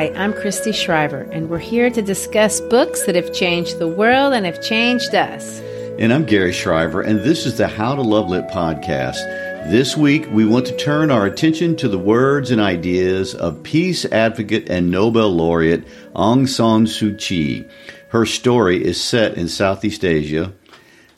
Hi, I'm Christy Shriver, and we're here to discuss books that have changed the world and have changed us. And I'm Gary Shriver, and this is the How to Love Lit podcast. This week, we want to turn our attention to the words and ideas of peace advocate and Nobel laureate Aung San Suu Kyi. Her story is set in Southeast Asia,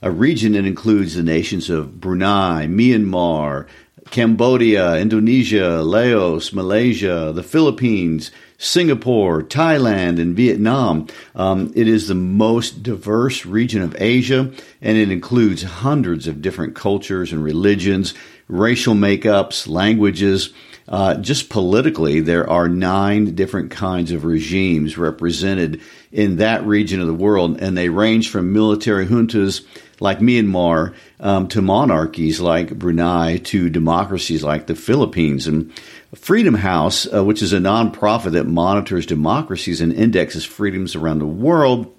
a region that includes the nations of Brunei, Myanmar, Cambodia, Indonesia, Laos, Malaysia, the Philippines, Singapore, Thailand, and Vietnam. Um, it is the most diverse region of Asia, and it includes hundreds of different cultures and religions, racial makeups, languages. Uh, just politically, there are nine different kinds of regimes represented in that region of the world, and they range from military juntas like Myanmar um, to monarchies like Brunei to democracies like the Philippines. And Freedom House, uh, which is a nonprofit that monitors democracies and indexes freedoms around the world,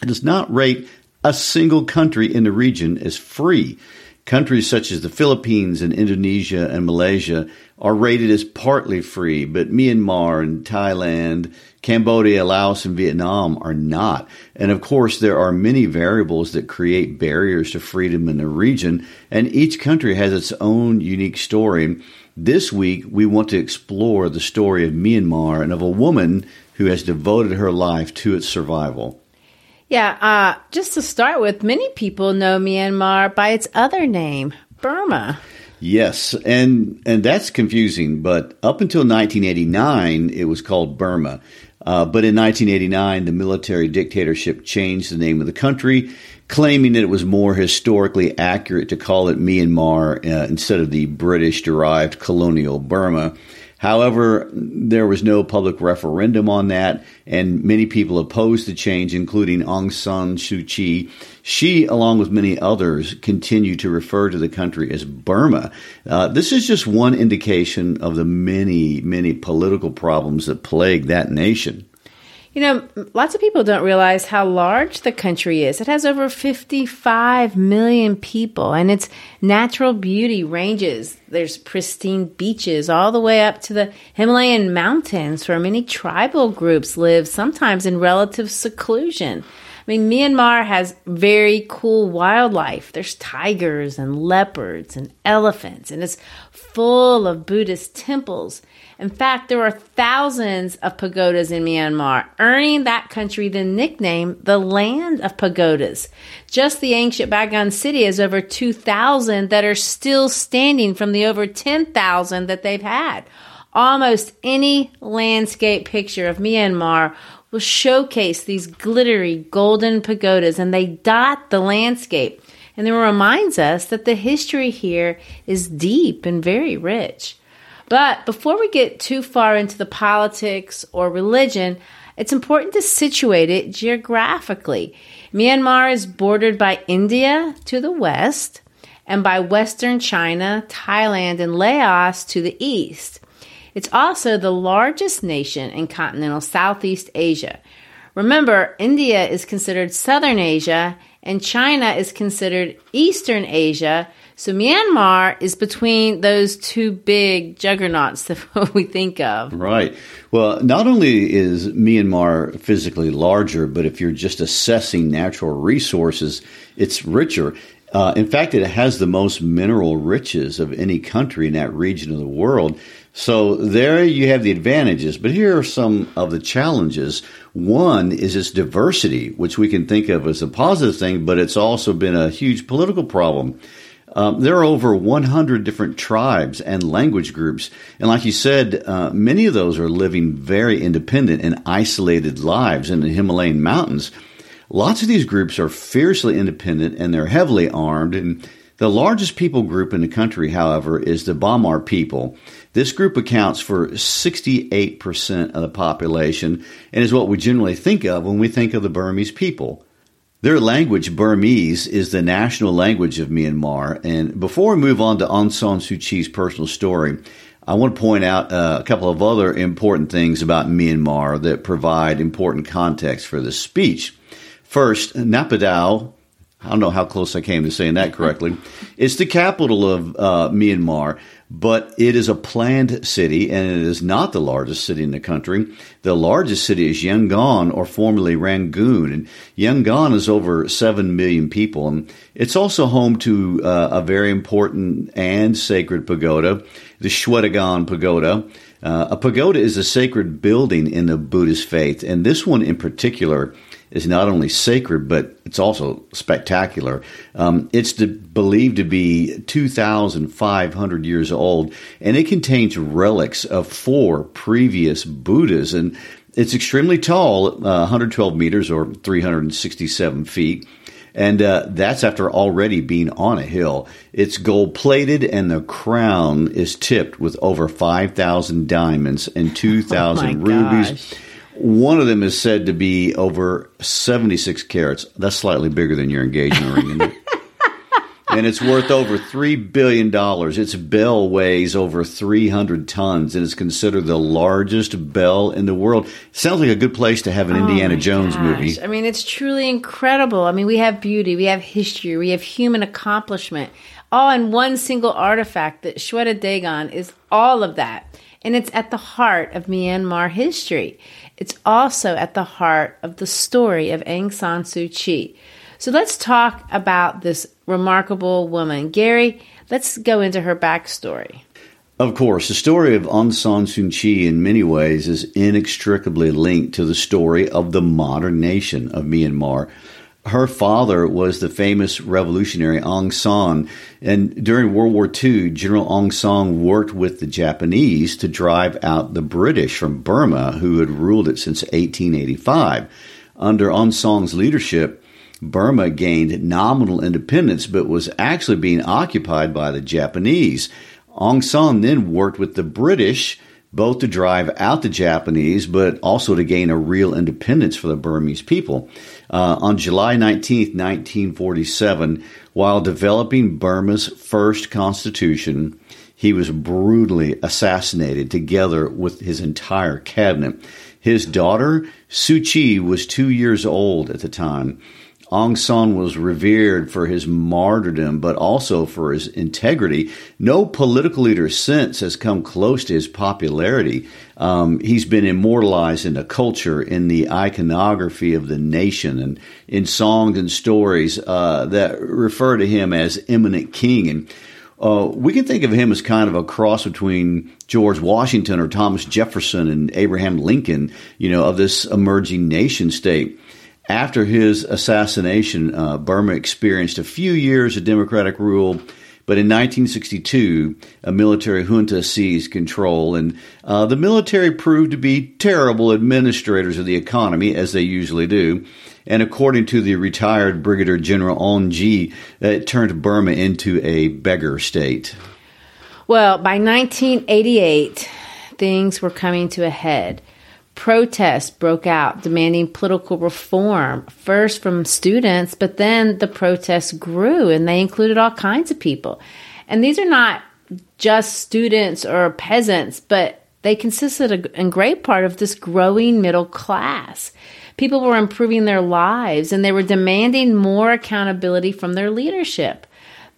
does not rate a single country in the region as free. Countries such as the Philippines and Indonesia and Malaysia are rated as partly free, but Myanmar and Thailand, Cambodia, Laos, and Vietnam are not. And of course, there are many variables that create barriers to freedom in the region, and each country has its own unique story. This week, we want to explore the story of Myanmar and of a woman who has devoted her life to its survival. Yeah, uh, just to start with, many people know Myanmar by its other name, Burma. Yes, and and that's confusing. But up until 1989, it was called Burma. Uh, but in 1989, the military dictatorship changed the name of the country, claiming that it was more historically accurate to call it Myanmar uh, instead of the British-derived colonial Burma. However, there was no public referendum on that, and many people opposed the change, including Aung San Suu Kyi. She, along with many others, continue to refer to the country as Burma. Uh, this is just one indication of the many, many political problems that plague that nation. You know, lots of people don't realize how large the country is. It has over 55 million people, and its natural beauty ranges. There's pristine beaches all the way up to the Himalayan mountains, where many tribal groups live, sometimes in relative seclusion. I mean, Myanmar has very cool wildlife. There's tigers and leopards and elephants, and it's full of Buddhist temples. In fact, there are thousands of pagodas in Myanmar, earning that country the nickname the land of pagodas. Just the ancient Bagan city has over 2,000 that are still standing from the over 10,000 that they've had. Almost any landscape picture of Myanmar will showcase these glittery golden pagodas and they dot the landscape. And it reminds us that the history here is deep and very rich. But before we get too far into the politics or religion, it's important to situate it geographically. Myanmar is bordered by India to the west and by western China, Thailand, and Laos to the east. It's also the largest nation in continental Southeast Asia. Remember, India is considered Southern Asia and China is considered Eastern Asia. So Myanmar is between those two big juggernauts that we think of. Right. Well, not only is Myanmar physically larger, but if you're just assessing natural resources, it's richer. Uh, in fact, it has the most mineral riches of any country in that region of the world. So there you have the advantages, but here are some of the challenges. One is its diversity, which we can think of as a positive thing, but it's also been a huge political problem. Um, there are over 100 different tribes and language groups. And like you said, uh, many of those are living very independent and isolated lives in the Himalayan mountains. Lots of these groups are fiercely independent and they're heavily armed. And the largest people group in the country, however, is the Bamar people. This group accounts for 68% of the population and is what we generally think of when we think of the Burmese people. Their language, Burmese, is the national language of Myanmar. And before we move on to Aung San Suu Kyi's personal story, I want to point out uh, a couple of other important things about Myanmar that provide important context for this speech. First, Naypyidaw, I don't know how close I came to saying that correctly. it's the capital of uh, Myanmar, but it is a planned city and it is not the largest city in the country. The largest city is Yangon or formerly Rangoon. And Yangon is over 7 million people. And it's also home to uh, a very important and sacred pagoda, the Shwedagon Pagoda. Uh, a pagoda is a sacred building in the Buddhist faith. And this one in particular is not only sacred, but it's also spectacular. Um, it's to, believed to be 2,500 years old, and it contains relics of four previous Buddhas. And it's extremely tall, uh, 112 meters or 367 feet. And uh, that's after already being on a hill. It's gold plated, and the crown is tipped with over 5,000 diamonds and 2,000 oh rubies. Gosh. One of them is said to be over 76 carats. That's slightly bigger than your engagement ring? and it's worth over $3 billion. Its bell weighs over 300 tons and is considered the largest bell in the world. Sounds like a good place to have an Oh Indiana Jones gosh. movie. I mean, it's truly incredible. I mean, we have beauty, we have history, we have human accomplishment, all in one single artifact. That Shwedagon is all of that. And it's at the heart of Myanmar history. It's also at the heart of the story of Aung San Suu Kyi. So let's talk about this remarkable woman. Gary, let's go into her backstory. Of course, the story of Aung San Suu Kyi in many ways is inextricably linked to the story of the modern nation of Myanmar. Her father was the famous revolutionary Aung San, and during World War II, General Aung San worked with the Japanese to drive out the British from Burma, who had ruled it since 1885. Under Aung San's leadership, Burma gained nominal independence but was actually being occupied by the Japanese. Aung San then worked with the British both to drive out the Japanese but also to gain a real independence for the Burmese people. Uh, on July 19, 1947, while developing Burma's first constitution, he was brutally assassinated together with his entire cabinet. His daughter, Suu Kyi, was two years old at the time. Aung San was revered for his martyrdom, but also for his integrity. No political leader since has come close to his popularity. Um, he's been immortalized in the culture, in the iconography of the nation, and in songs and stories uh, that refer to him as eminent king. And uh, we can think of him as kind of a cross between George Washington or Thomas Jefferson and Abraham Lincoln, you know, of this emerging nation state. After his assassination, uh, Burma experienced a few years of democratic rule, but in 1962, a military junta seized control, and uh, the military proved to be terrible administrators of the economy, as they usually do. And according to the retired Brigadier General Aung Gyi, it turned Burma into a beggar state. Well, by 1988, things were coming to a head. Protests broke out demanding political reform, first from students, but then the protests grew and they included all kinds of people. And these are not just students or peasants, but They consisted in great part of this growing middle class. People were improving their lives and they were demanding more accountability from their leadership.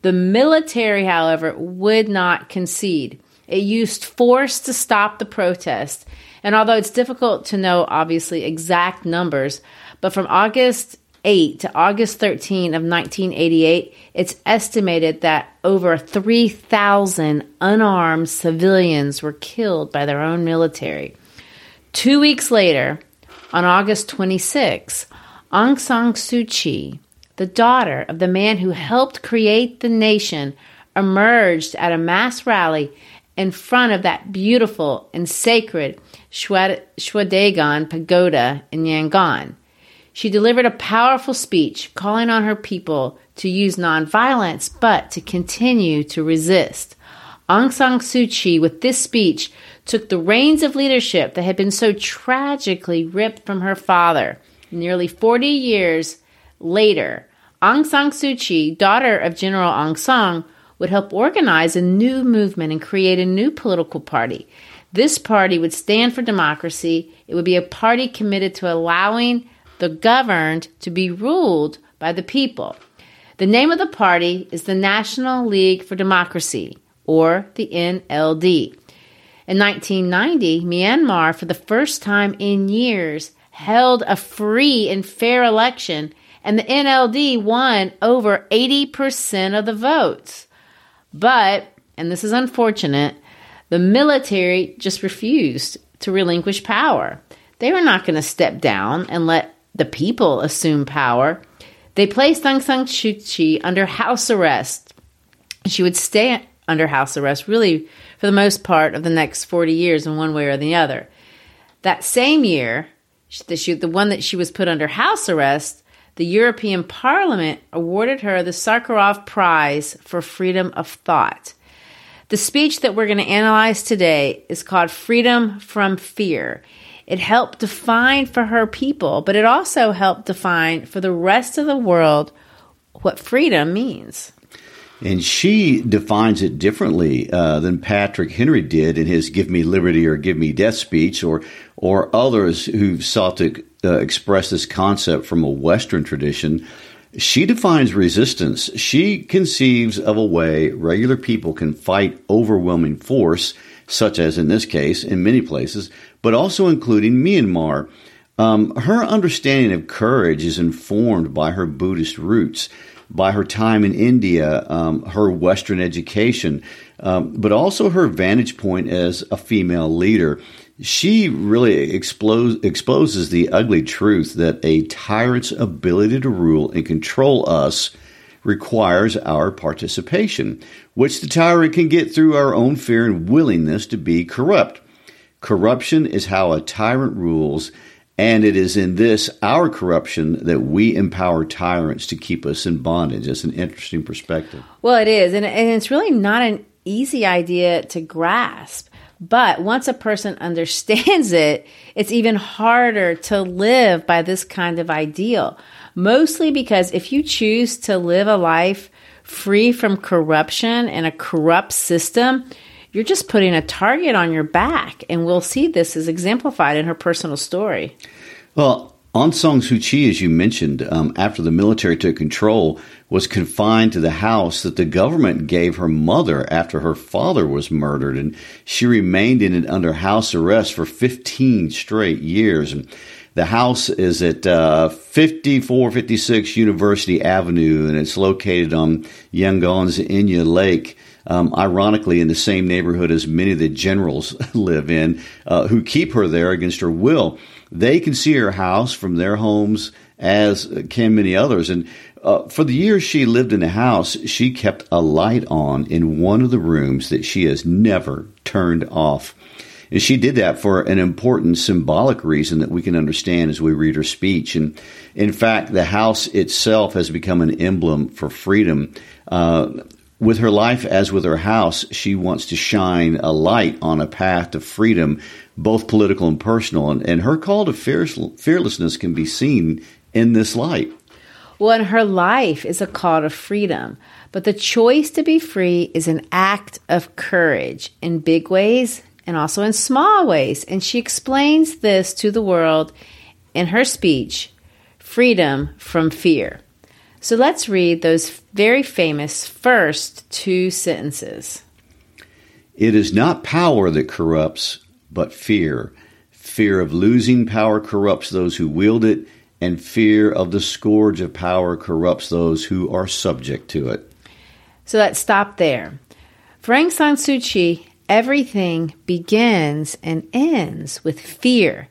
The military, however, would not concede. It used force to stop the protest. And although it's difficult to know, obviously, exact numbers, but from August 8 to August 13 of 1988, it's estimated that over 3,000 unarmed civilians were killed by their own military. Two weeks later, on August 26, Aung San Suu Kyi, the daughter of the man who helped create the nation, emerged at a mass rally in front of that beautiful and sacred Shwedagon Pagoda in Yangon. She delivered a powerful speech calling on her people to use nonviolence but to continue to resist. Aung San Suu Kyi, with this speech, took the reins of leadership that had been so tragically ripped from her father. Nearly 40 years later, Aung San Suu Kyi, daughter of General Aung San, would help organize a new movement and create a new political party. This party would stand for democracy. It would be a party committed to allowing the governed to be ruled by the people. The name of the party is the National League for Democracy, or the NLD. In 1990, Myanmar, for the first time in years, held a free and fair election, and the NLD won over 80% of the votes. But, and this is unfortunate, the military just refused to relinquish power. They were not going to step down and let the people assume power. They placed Aung San Suu Kyi under house arrest. She would stay under house arrest really for the most part of the next 40 years in one way or the other. That same year, the, she, the one that she was put under house arrest, the European Parliament awarded her the Sakharov Prize for Freedom of Thought. The speech that we're going to analyze today is called Freedom from Fear. It helped define for her people, but it also helped define for the rest of the world what freedom means. And she defines it differently uh, than Patrick Henry did in his "Give Me Liberty" or "Give Me Death" speech, or or others who've sought to uh, express this concept from a Western tradition. She defines resistance. She conceives of a way regular people can fight overwhelming force, such as in this case, in many places, but also including Myanmar. Um, her understanding of courage is informed by her Buddhist roots, by her time in India, um, her Western education, um, but also her vantage point as a female leader. She really explos- exposes the ugly truth that a tyrant's ability to rule and control us requires our participation, which the tyrant can get through our own fear and willingness to be corrupt. Corruption is how a tyrant rules, and it is in this, our corruption, that we empower tyrants to keep us in bondage. It's an interesting perspective. Well, it is. And, and it's really not an easy idea to grasp. But once a person understands it, it's even harder to live by this kind of ideal. Mostly because if you choose to live a life free from corruption and a corrupt system, you're just putting a target on your back. And we'll see this as exemplified in her personal story. Well, Aung San Suu Kyi, as you mentioned, um, after the military took control, was confined to the house that the government gave her mother after her father was murdered. And she remained in it under house arrest for 15 straight years. And the house is at uh, 5456 University Avenue, and it's located on Yangon's Inya Lake um, ironically in the same neighborhood as many of the generals live in, uh, who keep her there against her will. They can see her house from their homes, as can many others. And uh, for the years she lived in the house, she kept a light on in one of the rooms that she has never turned off. And she did that for an important symbolic reason that we can understand as we read her speech. And in fact, the house itself has become an emblem for freedom. Uh, with her life as with her house, she wants to shine a light on a path to freedom, both political and personal. And, and her call to fearlessness can be seen in this light. Well, and her life is a call to freedom. But the choice to be free is an act of courage in big ways and also in small ways. And she explains this to the world in her speech Freedom from Fear. So let's read those very famous first two sentences. It is not power that corrupts, but fear. Fear of losing power corrupts those who wield it, and fear of the scourge of power corrupts those who are subject to it. So let's stop there. For Aung San Suu Kyi, everything begins and ends with fear.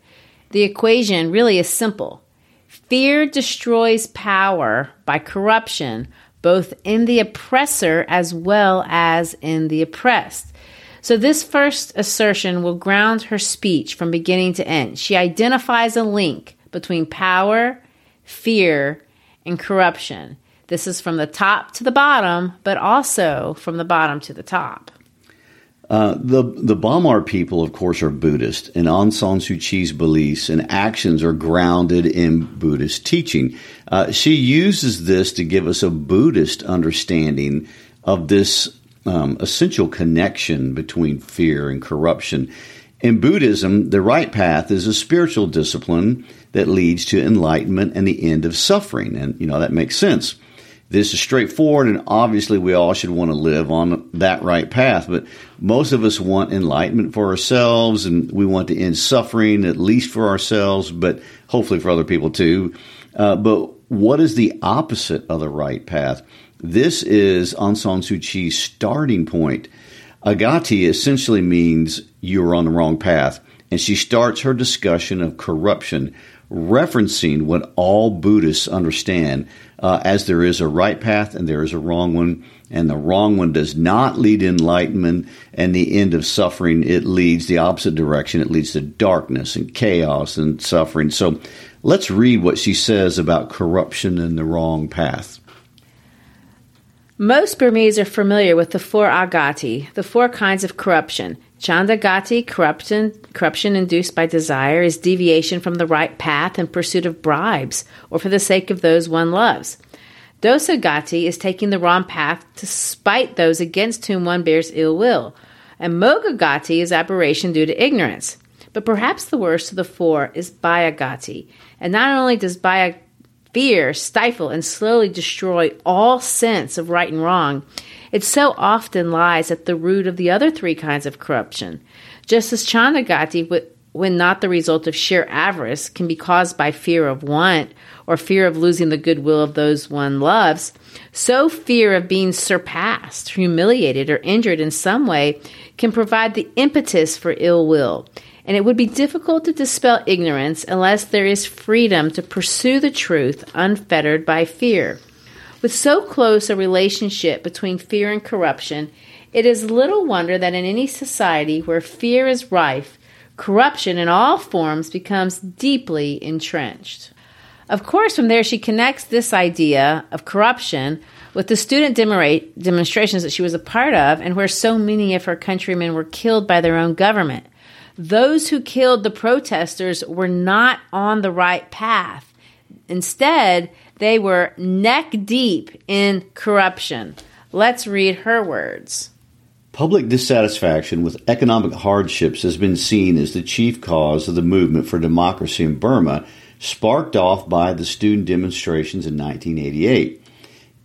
The equation really is simple. Fear destroys power by corruption, both in the oppressor as well as in the oppressed. So, this first assertion will ground her speech from beginning to end. She identifies a link between power, fear, and corruption. This is from the top to the bottom, but also from the bottom to the top. Uh, the the Bamar people, of course, are Buddhist, and Aung San Suu Kyi's beliefs and actions are grounded in Buddhist teaching. Uh, she uses this to give us a Buddhist understanding of this um, essential connection between fear and corruption. In Buddhism, the right path is a spiritual discipline that leads to enlightenment and the end of suffering, and you know that makes sense. This is straightforward, and obviously, we all should want to live on that right path. But most of us want enlightenment for ourselves, and we want to end suffering, at least for ourselves, but hopefully for other people too. Uh, but what is the opposite of the right path? This is Aung San Suu Kyi's starting point. Agati essentially means you are on the wrong path, and she starts her discussion of corruption, referencing what all Buddhists understand uh, as there is a right path and there is a wrong one, and the wrong one does not lead enlightenment and the end of suffering. It leads the opposite direction. It leads to darkness and chaos and suffering. So let's read what she says about corruption and the wrong path. Most Burmese are familiar with the four agati, the four kinds of corruption. Chandagati, corruption, corruption induced by desire, is deviation from the right path in pursuit of bribes or for the sake of those one loves. Dosagati is taking the wrong path to spite those against whom one bears ill will. And Mohagati is aberration due to ignorance. But perhaps the worst of the four is Bhayagati. And not only does Bhaya fear stifle and slowly destroy all sense of right and wrong, it so often lies at the root of the other three kinds of corruption. Just as Chandagati, when not the result of sheer avarice, can be caused by fear of want or fear of losing the goodwill of those one loves, so fear of being surpassed, humiliated, or injured in some way can provide the impetus for ill will and it would be difficult to dispel ignorance unless there is freedom to pursue the truth unfettered by fear. With so close a relationship between fear and corruption, it is little wonder that in any society where fear is rife, corruption in all forms becomes deeply entrenched. Of course, from there, she connects this idea of corruption with the student demonstrations that she was a part of, and where so many of her countrymen were killed by their own government. Those who killed the protesters were not on the right path. Instead, they were neck deep in corruption. Let's read her words. Public dissatisfaction with economic hardships has been seen as the chief cause of the movement for democracy in Burma, sparked off by the student demonstrations in 1988.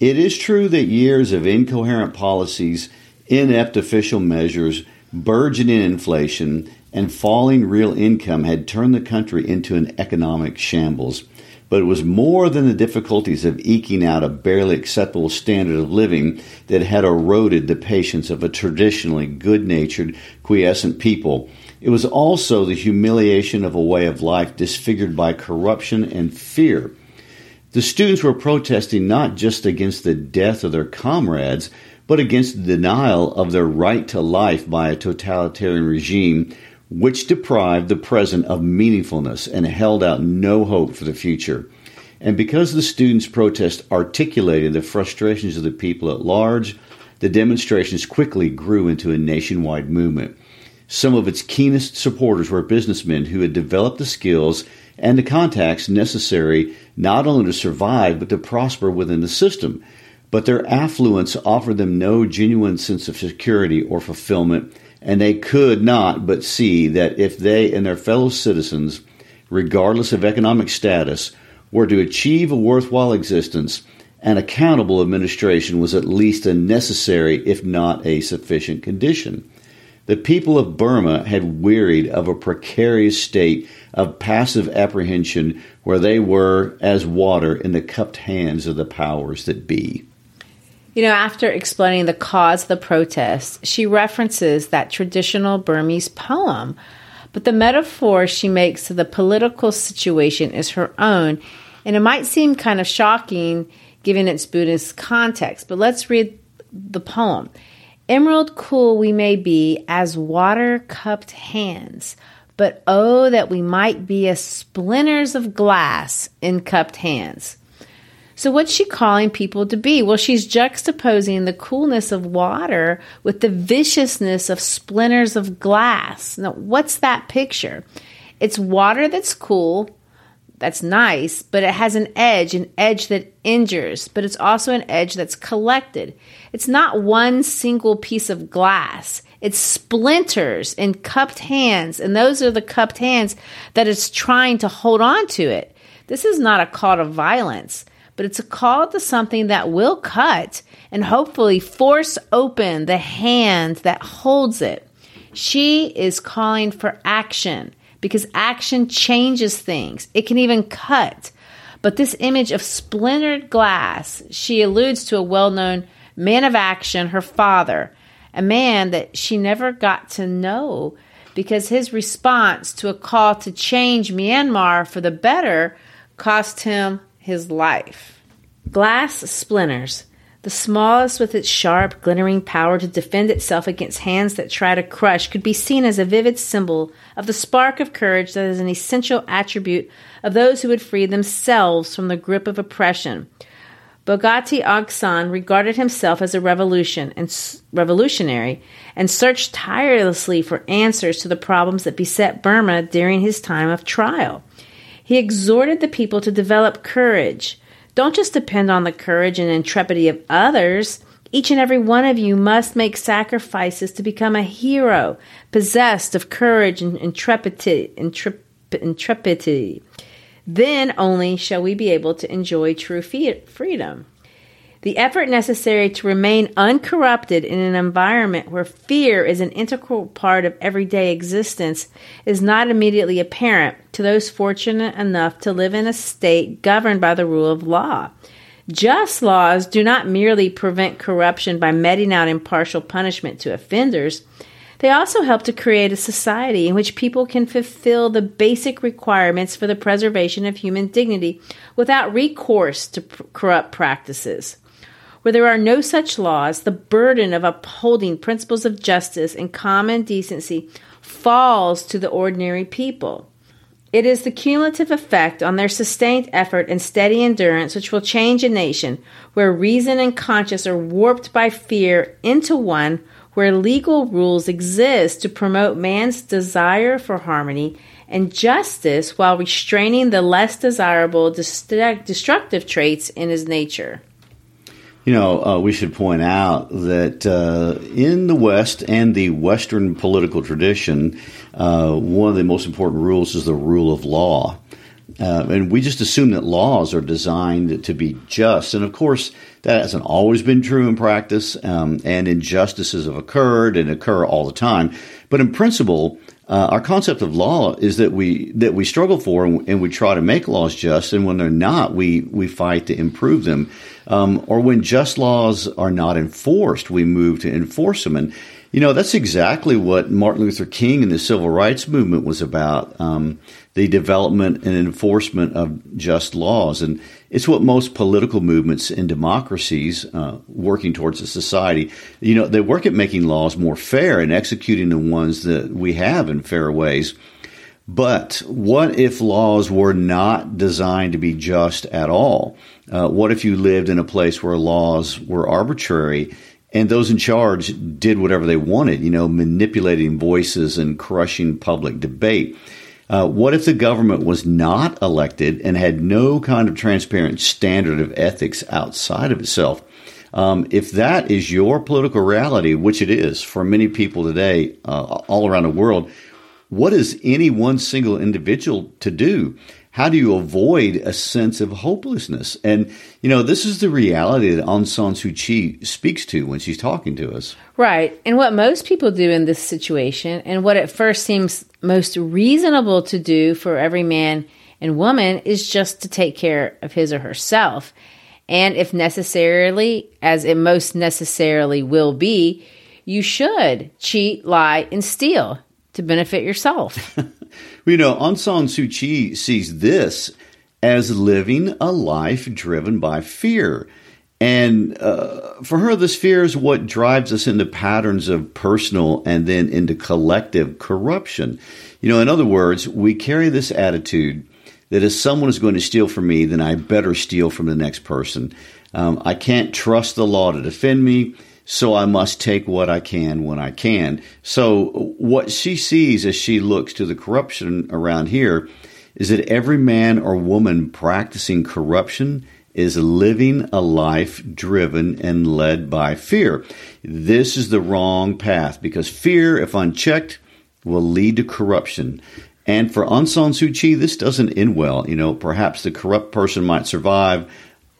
It is true that years of incoherent policies, inept official measures, burgeoning inflation, and falling real income had turned the country into an economic shambles. But it was more than the difficulties of eking out a barely acceptable standard of living that had eroded the patience of a traditionally good natured, quiescent people. It was also the humiliation of a way of life disfigured by corruption and fear. The students were protesting not just against the death of their comrades, but against the denial of their right to life by a totalitarian regime which deprived the present of meaningfulness and held out no hope for the future. And because the students' protest articulated the frustrations of the people at large, the demonstrations quickly grew into a nationwide movement. Some of its keenest supporters were businessmen who had developed the skills and the contacts necessary not only to survive but to prosper within the system. But their affluence offered them no genuine sense of security or fulfillment and they could not but see that if they and their fellow citizens, regardless of economic status, were to achieve a worthwhile existence, an accountable administration was at least a necessary, if not a sufficient condition. The people of Burma had wearied of a precarious state of passive apprehension where they were as water in the cupped hands of the powers that be. You know, after explaining the cause of the protests, she references that traditional Burmese poem. But the metaphor she makes to the political situation is her own, and it might seem kind of shocking given its Buddhist context. But let's read the poem. Emerald cool we may be as water cupped hands, but oh, that we might be as splinters of glass in cupped hands. So, what's she calling people to be? Well, she's juxtaposing the coolness of water with the viciousness of splinters of glass. Now, what's that picture? It's water that's cool, that's nice, but it has an edge, an edge that injures, but it's also an edge that's collected. It's not one single piece of glass. It's splinters in cupped hands, and those are the cupped hands that it's trying to hold on to it. This is not a call to violence, but it's a call to something that will cut and hopefully force open the hand that holds it. She is calling for action because action changes things. It can even cut. But this image of splintered glass, she alludes to a well known man of action, her father, a man that she never got to know because his response to a call to change Myanmar for the better cost him his life. Glass splinters the smallest, with its sharp, glittering power to defend itself against hands that try to crush, could be seen as a vivid symbol of the spark of courage that is an essential attribute of those who would free themselves from the grip of oppression. Bogyoke Aung San regarded himself as a revolution and revolutionary and searched tirelessly for answers to the problems that beset Burma during his time of trial. He exhorted the people to develop courage don't just depend on the courage and intrepidity of others. Each and every one of you must make sacrifices to become a hero, possessed of courage and intrepidity. intrepidity. Then only shall we be able to enjoy true freedom. The effort necessary to remain uncorrupted in an environment where fear is an integral part of everyday existence is not immediately apparent to those fortunate enough to live in a state governed by the rule of law. Just laws do not merely prevent corruption by meting out impartial punishment to offenders. They also help to create a society in which people can fulfill the basic requirements for the preservation of human dignity without recourse to corrupt practices. Where there are no such laws, the burden of upholding principles of justice and common decency falls to the ordinary people. It is the cumulative effect on their sustained effort and steady endurance which will change a nation where reason and conscience are warped by fear into one where legal rules exist to promote man's desire for harmony and justice while restraining the less desirable destructive traits in his nature. You know, uh, we should point out that uh, in the West and the Western political tradition, uh, one of the most important rules is the rule of law. Uh, and we just assume that laws are designed to be just. And of course, that hasn't always been true in practice, um, and injustices have occurred and occur all the time. But in principle, uh, our concept of law is that we that we struggle for and, and, we try to make laws just, and when they're not, we we fight to improve them. Um, or when just laws are not enforced, we move to enforce them. And, you know, that's exactly what Martin Luther King and the civil rights movement was about um, the development and enforcement of just laws. And it's what most political movements in democracies uh, working towards a society, you know, they work at making laws more fair and executing the ones that we have in fair ways. But what if laws were not designed to be just at all? Uh, what if you lived in a place where laws were arbitrary and those in charge did whatever they wanted, you know, manipulating voices and crushing public debate? Uh, what if the government was not elected and had no kind of transparent standard of ethics outside of itself? Um, if that is your political reality, which it is for many people today, uh, all around the world, what is any one single individual to do? How do you avoid a sense of hopelessness? And, you know, this is the reality that Aung San Suu Kyi speaks to when she's talking to us. Right. And what most people do in this situation, and what at first seems most reasonable to do for every man and woman, is just to take care of his or herself. And if necessarily, as it most necessarily will be, you should cheat, lie, and steal to benefit yourself. you know, Aung San Suu Kyi sees this as living a life driven by fear. And uh, for her, this fear is what drives us into patterns of personal and then into collective corruption. You know, in other words, we carry this attitude that if someone is going to steal from me, then I better steal from the next person. Um, I can't trust the law to defend me so I must take what I can when I can. So, what she sees as she looks to the corruption around here is that every man or woman practicing corruption is living a life driven and led by fear. This is the wrong path because fear, if unchecked, will lead to corruption. And for Aung San Suu Kyi, this doesn't end well. You know, perhaps the corrupt person might survive,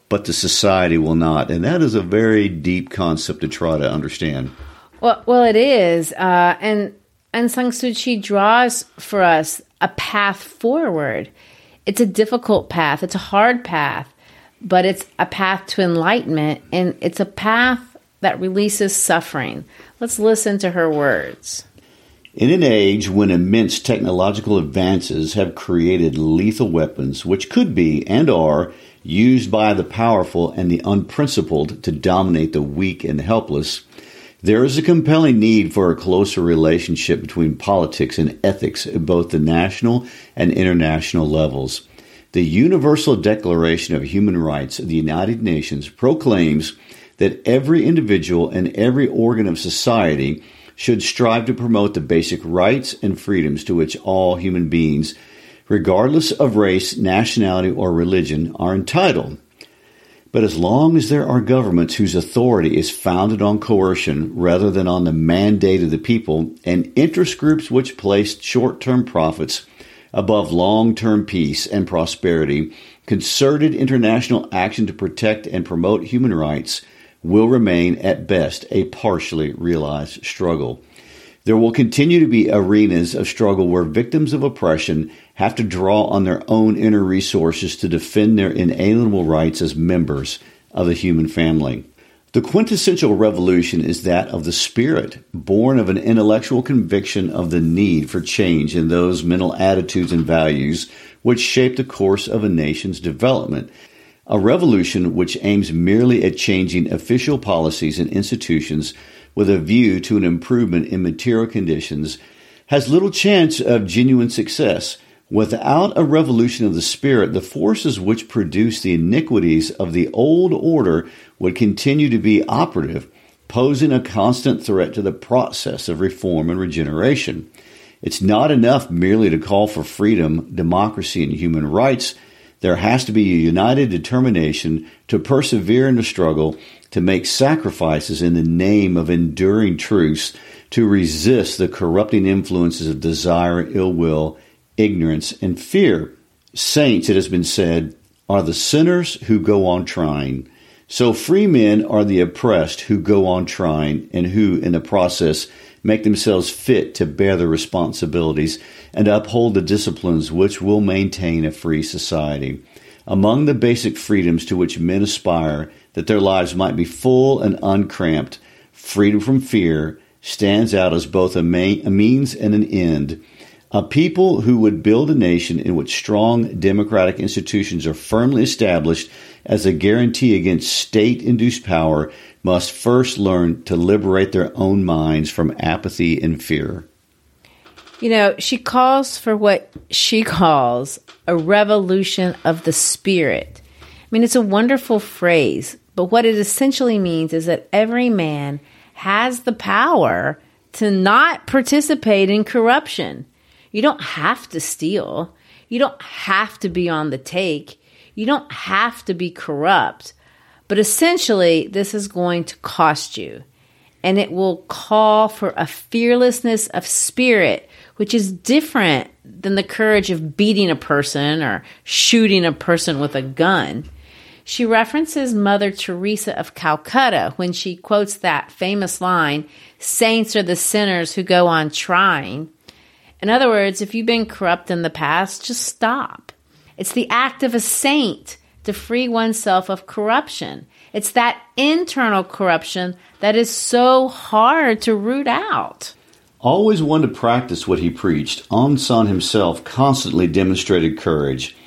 but the society will not. And that is a very deep concept to try to understand. Well, well, it is, uh, and and Aung Suu Kyi draws for us a path forward. It's a difficult path. It's a hard path, but it's a path to enlightenment, and it's a path that releases suffering. Let's listen to her words. In an age when immense technological advances have created lethal weapons, which could be and are used by the powerful and the unprincipled to dominate the weak and helpless, there is a compelling need for a closer relationship between politics and ethics at both the national and international levels. The Universal Declaration of Human Rights of the United Nations proclaims that every individual and every organ of society should strive to promote the basic rights and freedoms to which all human beings regardless of race, nationality, or religion, are entitled. But as long as there are governments whose authority is founded on coercion rather than on the mandate of the people, and interest groups which place short term profits above long term peace and prosperity, concerted international action to protect and promote human rights will remain at best a partially realized struggle. There will continue to be arenas of struggle where victims of oppression have to draw on their own inner resources to defend their inalienable rights as members of the human family. The quintessential revolution is that of the spirit, born of an intellectual conviction of the need for change in those mental attitudes and values which shape the course of a nation's development. A revolution which aims merely at changing official policies and institutions with a view to an improvement in material conditions has little chance of genuine success Without a revolution of the spirit, the forces which produce the iniquities of the old order would continue to be operative, posing a constant threat to the process of reform and regeneration. It's not enough merely to call for freedom, democracy, and human rights. There has to be a united determination to persevere in the struggle, to make sacrifices in the name of enduring truths, to resist the corrupting influences of desire, and ill will, ignorance, and fear. Saints, it has been said, are the sinners who go on trying. So free men are the oppressed who go on trying and who, in the process, make themselves fit to bear the responsibilities and uphold the disciplines which will maintain a free society. Among the basic freedoms to which men aspire that their lives might be full and uncramped, freedom from fear stands out as both a, a means and an end. A people who would build a nation in which strong democratic institutions are firmly established as a guarantee against state induced power must first learn to liberate their own minds from apathy and fear. You know, she calls for what she calls a revolution of the spirit. I mean, it's a wonderful phrase, but what it essentially means is that every man has the power to not participate in corruption. You don't have to steal. You don't have to be on the take. You don't have to be corrupt. But essentially, this is going to cost you. And it will call for a fearlessness of spirit, which is different than the courage of beating a person or shooting a person with a gun. She references Mother Teresa of Calcutta when she quotes that famous line Saints are the sinners who go on trying. In other words, if you've been corrupt in the past, just stop. It's the act of a saint to free oneself of corruption. It's that internal corruption that is so hard to root out. Always one to practice what he preached, Aung San himself constantly demonstrated courage.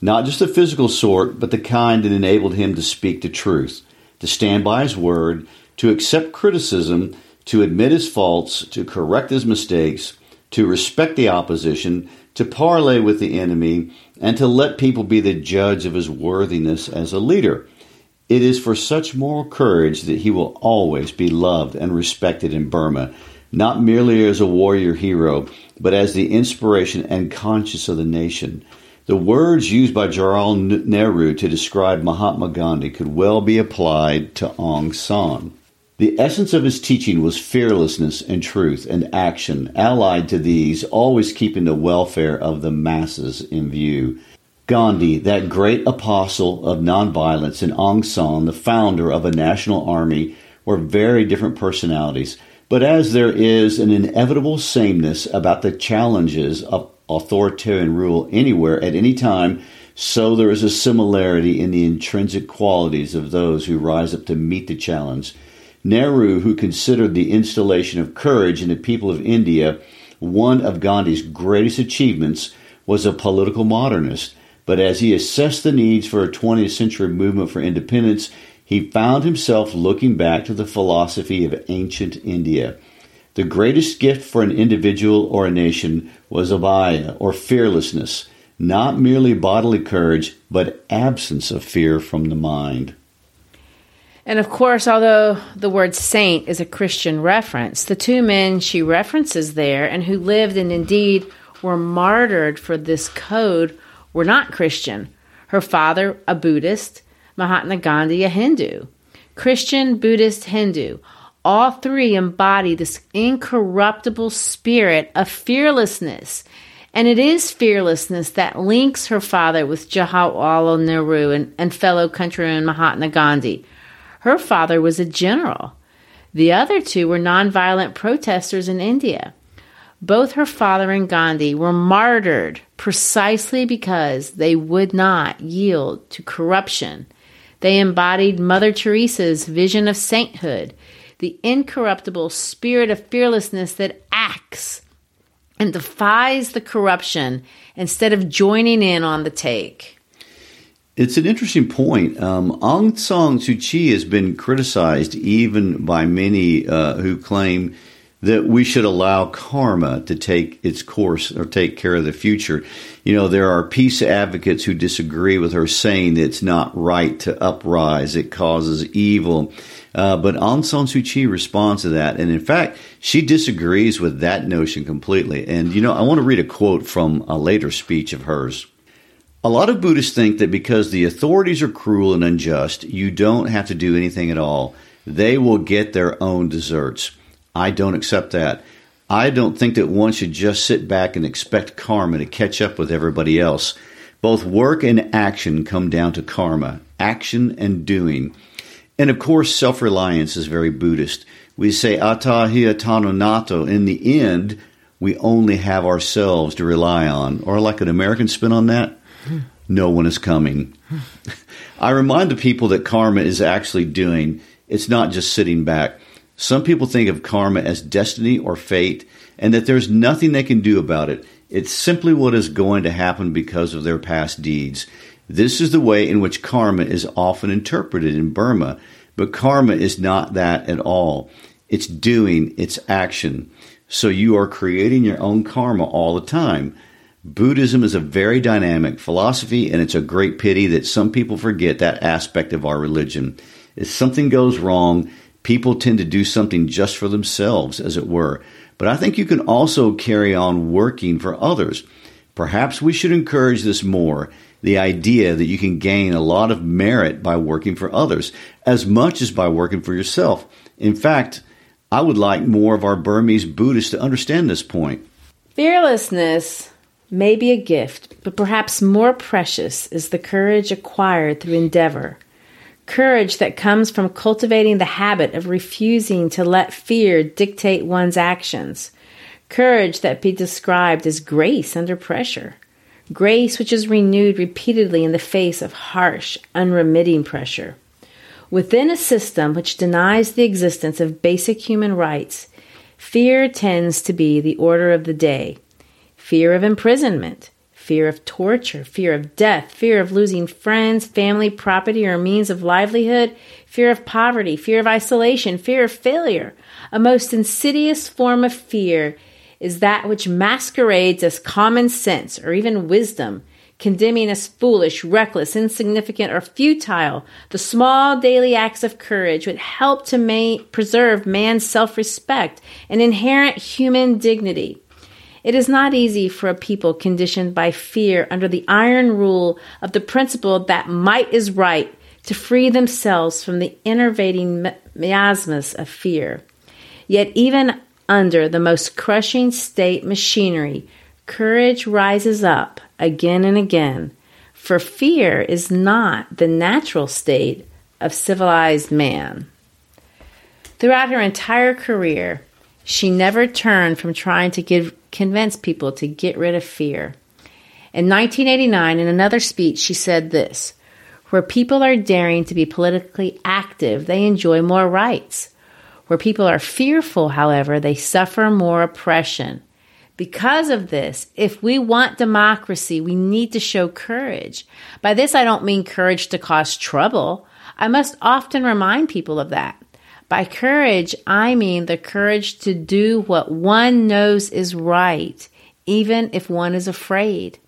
Not just the physical sort, but the kind that enabled him to speak the truth, to stand by his word, to accept criticism, to admit his faults, to correct his mistakes, to respect the opposition, to parley with the enemy, and to let people be the judge of his worthiness as a leader. It is for such moral courage that he will always be loved and respected in Burma, not merely as a warrior hero, but as the inspiration and conscience of the nation. The words used by Jawaharlal Nehru to describe Mahatma Gandhi could well be applied to Aung San. The essence of his teaching was fearlessness and truth and action, allied to these, always keeping the welfare of the masses in view. Gandhi, that great apostle of nonviolence, and Aung San, the founder of a national army, were very different personalities. But as there is an inevitable sameness about the challenges of authoritarian rule anywhere at any time, so there is a similarity in the intrinsic qualities of those who rise up to meet the challenge. Nehru, who considered the installation of courage in the people of India one of Gandhi's greatest achievements, was a political modernist. But as he assessed the needs for a 20th century movement for independence, he found himself looking back to the philosophy of ancient India. The greatest gift for an individual or a nation was abhaya, or fearlessness, not merely bodily courage, but absence of fear from the mind. And of course, although the word saint is a Christian reference, the two men she references there and who lived and indeed were martyred for this code were not Christian. Her father, a Buddhist, Mahatma Gandhi, a Hindu. Christian, Buddhist, Hindu all three embody this incorruptible spirit of fearlessness. And it is fearlessness that links her father with Jawaharlal Nehru and, and fellow countryman Mahatma Gandhi. Her father was a general. The other two were nonviolent protesters in India. Both her father and Gandhi were martyred precisely because they would not yield to corruption. They embodied Mother Teresa's vision of sainthood the incorruptible spirit of fearlessness that acts and defies the corruption instead of joining in on the take. It's an interesting point. Um, Aung San Suu Kyi has been criticized even by many uh, who claim that we should allow karma to take its course or take care of the future. You know, there are peace advocates who disagree with her saying that it's not right to uprise, it causes evil. Uh, but Aung San Suu Kyi responds to that. And in fact, she disagrees with that notion completely. And, you know, I want to read a quote from a later speech of hers. A lot of Buddhists think that because the authorities are cruel and unjust, you don't have to do anything at all. They will get their own deserts. I don't accept that. I don't think that one should just sit back and expect karma to catch up with everybody else. Both work and action come down to karma, action and doing. And of course, self reliance is very Buddhist. We say atta hi atano nato. In the end, we only have ourselves to rely on. Or like an American spin on that, no one is coming. I remind the people that karma is actually doing, it's not just sitting back. Some people think of karma as destiny or fate, and that there's nothing they can do about it. It's simply what is going to happen because of their past deeds. This is the way in which karma is often interpreted in Burma, but karma is not that at all. It's doing, it's action. So you are creating your own karma all the time. Buddhism is a very dynamic philosophy, and it's a great pity that some people forget that aspect of our religion. If something goes wrong, people tend to do something just for themselves, as it were. But I think you can also carry on working for others. Perhaps we should encourage this more the idea that you can gain a lot of merit by working for others as much as by working for yourself. In fact, I would like more of our Burmese Buddhists to understand this point. Fearlessness may be a gift, but perhaps more precious is the courage acquired through endeavor. Courage that comes from cultivating the habit of refusing to let fear dictate one's actions. Courage that be described as grace under pressure. Grace which is renewed repeatedly in the face of harsh, unremitting pressure. Within a system which denies the existence of basic human rights, fear tends to be the order of the day fear of imprisonment, fear of torture, fear of death, fear of losing friends, family, property, or means of livelihood, fear of poverty, fear of isolation, fear of failure. A most insidious form of fear is that which masquerades as common sense or even wisdom, condemning as foolish, reckless, insignificant, or futile the small daily acts of courage would help to ma- preserve man's self respect and inherent human dignity. It is not easy for a people conditioned by fear under the iron rule of the principle that might is right to free themselves from the enervating miasmas of fear. Yet, even under the most crushing state machinery, courage rises up again and again, for fear is not the natural state of civilized man. Throughout her entire career, she never turned from trying to give, convince people to get rid of fear. In 1989, in another speech, she said this Where people are daring to be politically active, they enjoy more rights. Where people are fearful, however, they suffer more oppression. Because of this, if we want democracy, we need to show courage. By this, I don't mean courage to cause trouble. I must often remind people of that. By courage, I mean the courage to do what one knows is right, even if one is afraid.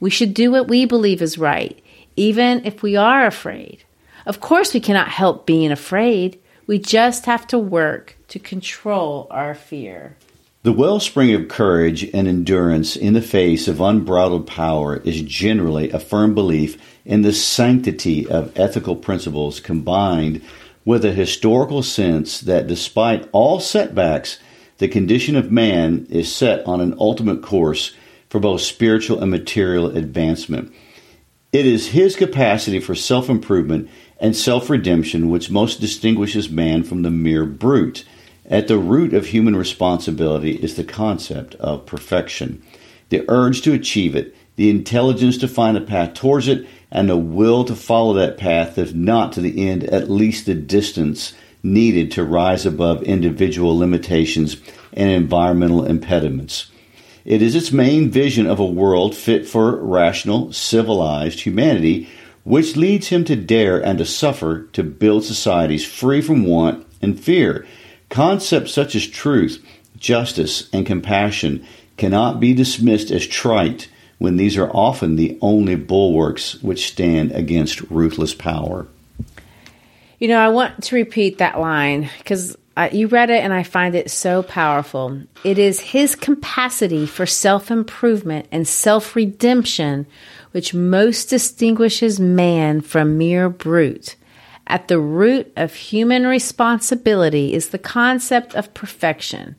We should do what we believe is right, even if we are afraid. Of course, we cannot help being afraid. We just have to work to control our fear. The wellspring of courage and endurance in the face of unbridled power is generally a firm belief in the sanctity of ethical principles combined with a historical sense that despite all setbacks, the condition of man is set on an ultimate course for both spiritual and material advancement. It is his capacity for self improvement and self redemption which most distinguishes man from the mere brute. At the root of human responsibility is the concept of perfection, the urge to achieve it, the intelligence to find a path towards it, and the will to follow that path, if not to the end, at least the distance needed to rise above individual limitations and environmental impediments. It is its main vision of a world fit for rational, civilized humanity, which leads him to dare and to suffer to build societies free from want and fear. Concepts such as truth, justice, and compassion cannot be dismissed as trite when these are often the only bulwarks which stand against ruthless power. You know, I want to repeat that line because you read it and I find it so powerful. It is his capacity for self improvement and self redemption which most distinguishes man from mere brute. At the root of human responsibility is the concept of perfection,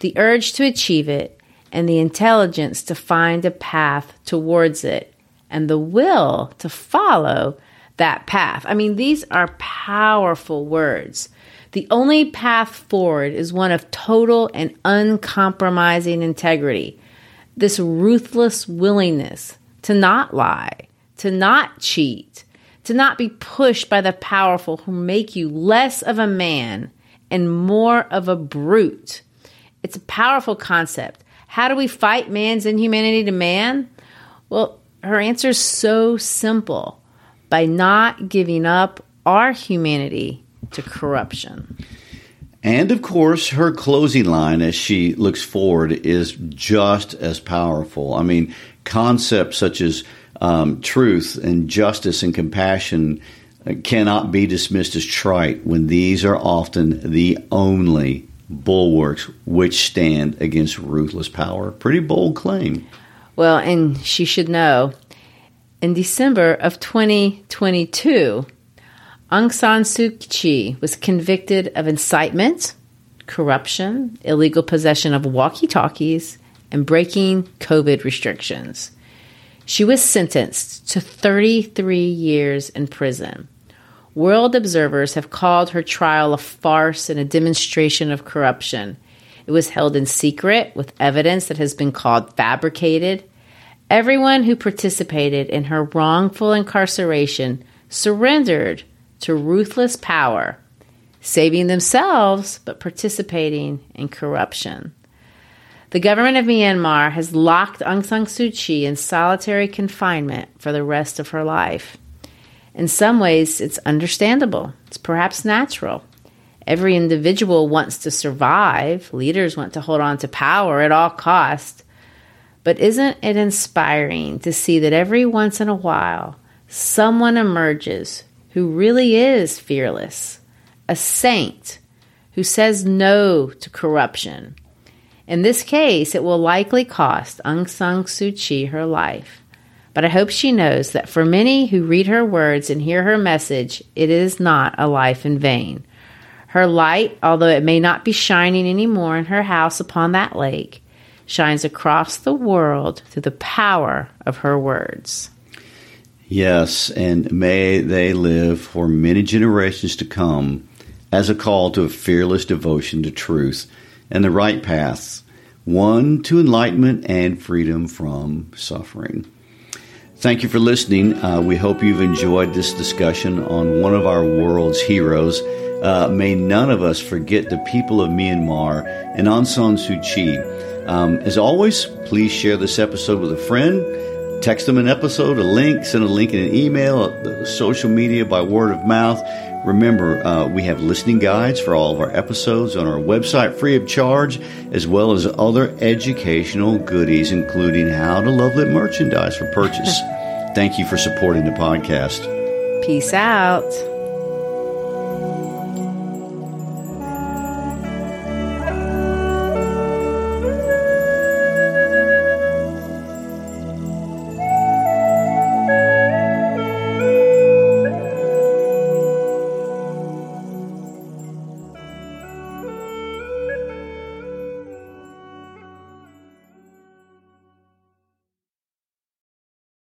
the urge to achieve it, and the intelligence to find a path towards it and the will to follow that path. I mean, these are powerful words. The only path forward is one of total and uncompromising integrity. This ruthless willingness to not lie, to not cheat, to not be pushed by the powerful who make you less of a man and more of a brute. It's a powerful concept. How do we fight man's inhumanity to man? Well, her answer is so simple by not giving up our humanity to corruption. And of course, her closing line as she looks forward is just as powerful. I mean, concepts such as um, truth and justice and compassion cannot be dismissed as trite when these are often the only bulwarks which stand against ruthless power. Pretty bold claim. Well, and she should know in December of 2022, Aung San Suu Kyi was convicted of incitement, corruption, illegal possession of walkie talkies, and breaking COVID restrictions. She was sentenced to 33 years in prison. World observers have called her trial a farce and a demonstration of corruption. It was held in secret with evidence that has been called fabricated. Everyone who participated in her wrongful incarceration surrendered to ruthless power, saving themselves but participating in corruption. The government of Myanmar has locked Aung San Suu Kyi in solitary confinement for the rest of her life. In some ways, it's understandable. It's perhaps natural. Every individual wants to survive. Leaders want to hold on to power at all cost. But isn't it inspiring to see that every once in a while, someone emerges who really is fearless, a saint who says no to corruption? In this case, it will likely cost Aung San Suu Kyi her life. But I hope she knows that for many who read her words and hear her message, it is not a life in vain. Her light, although it may not be shining anymore in her house upon that lake, shines across the world through the power of her words. Yes, and may they live for many generations to come as a call to a fearless devotion to truth and the right paths, one to enlightenment and freedom from suffering. Thank you for listening. Uh, we hope you've enjoyed this discussion on one of our world's heroes. Uh, may none of us forget the people of Myanmar and Aung San Suu Kyi. Um, as always, please share this episode with a friend. Text them an episode, a link, send a link in an email, uh, social media by word of mouth. Remember, uh, we have listening guides for all of our episodes on our website free of charge, as well as other educational goodies, including how to love lit merchandise for purchase. Thank you for supporting the podcast. Peace out.